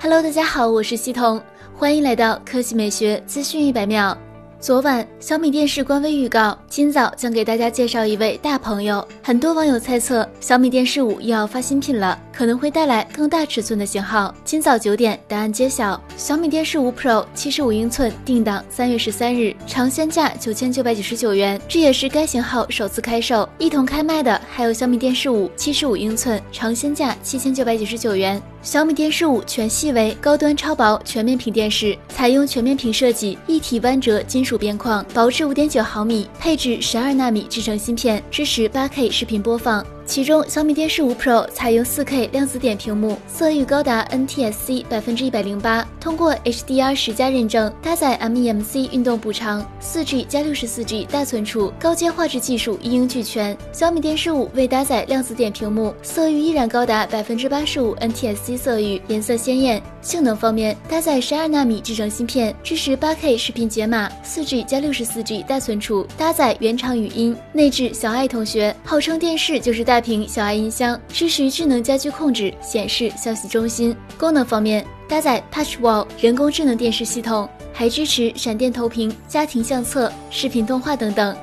Hello，大家好，我是西彤，欢迎来到科技美学资讯一百秒。昨晚，小米电视官微预告，今早将给大家介绍一位大朋友。很多网友猜测，小米电视五又要发新品了，可能会带来更大尺寸的型号。今早九点，答案揭晓，小米电视五 Pro 七十五英寸定档三月十三日，尝鲜价九千九百九十九元，这也是该型号首次开售。一同开卖的还有小米电视五七十五英寸，尝鲜价七千九百九十九元。小米电视五全系为高端超薄全面屏电视，采用全面屏设计，一体弯折金属边框，薄至五点九毫米，配置十二纳米制成芯片，支持八 K 视频播放。其中，小米电视五 Pro 采用 4K 量子点屏幕，色域高达 NTSC 百分之一百零八，通过 HDR 十加认证，搭载 MEMC 运动补偿，4G 加六十四 G 大存储，高阶画质技术一应俱全。小米电视五未搭载量子点屏幕，色域依然高达百分之八十五 NTSC 色域，颜色鲜艳。性能方面，搭载十二纳米制程芯片，支持八 K 视频解码，4G 加六十四 G 大存储，搭载原厂语音。内置小爱同学，号称电视就是大。大屏小爱音箱支持智能家居控制、显示、消息中心。功能方面，搭载 Touch Wall 人工智能电视系统，还支持闪电投屏、家庭相册、视频动画等等。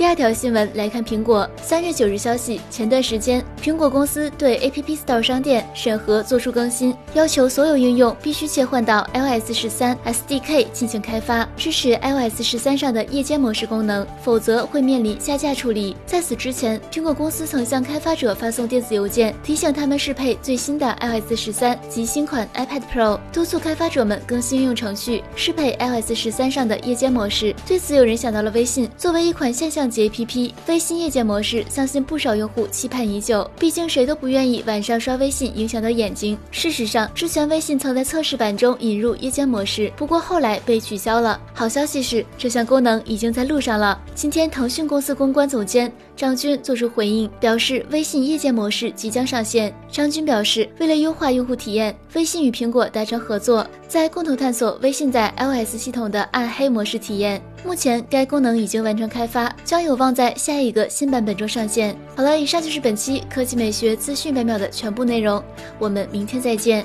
第二条新闻来看，苹果三月九日消息，前段时间苹果公司对 App Store 商店审核做出更新，要求所有应用必须切换到 iOS 十三 SDK 进行开发，支持 iOS 十三上的夜间模式功能，否则会面临下架处理。在此之前，苹果公司曾向开发者发送电子邮件，提醒他们适配最新的 iOS 十三及新款 iPad Pro，督促开发者们更新应用程序，适配 iOS 十三上的夜间模式。对此，有人想到了微信，作为一款现象。A P P 微信夜间模式，相信不少用户期盼已久。毕竟谁都不愿意晚上刷微信影响到眼睛。事实上，之前微信曾在测试版中引入夜间模式，不过后来被取消了。好消息是，这项功能已经在路上了。今天，腾讯公司公关总监张军做出回应，表示微信夜间模式即将上线。张军表示，为了优化用户体验，微信与苹果达成合作，在共同探索微信在 iOS 系统的暗黑模式体验。目前该功能已经完成开发，将有望在下一个新版本中上线。好了，以上就是本期科技美学资讯百秒的全部内容，我们明天再见。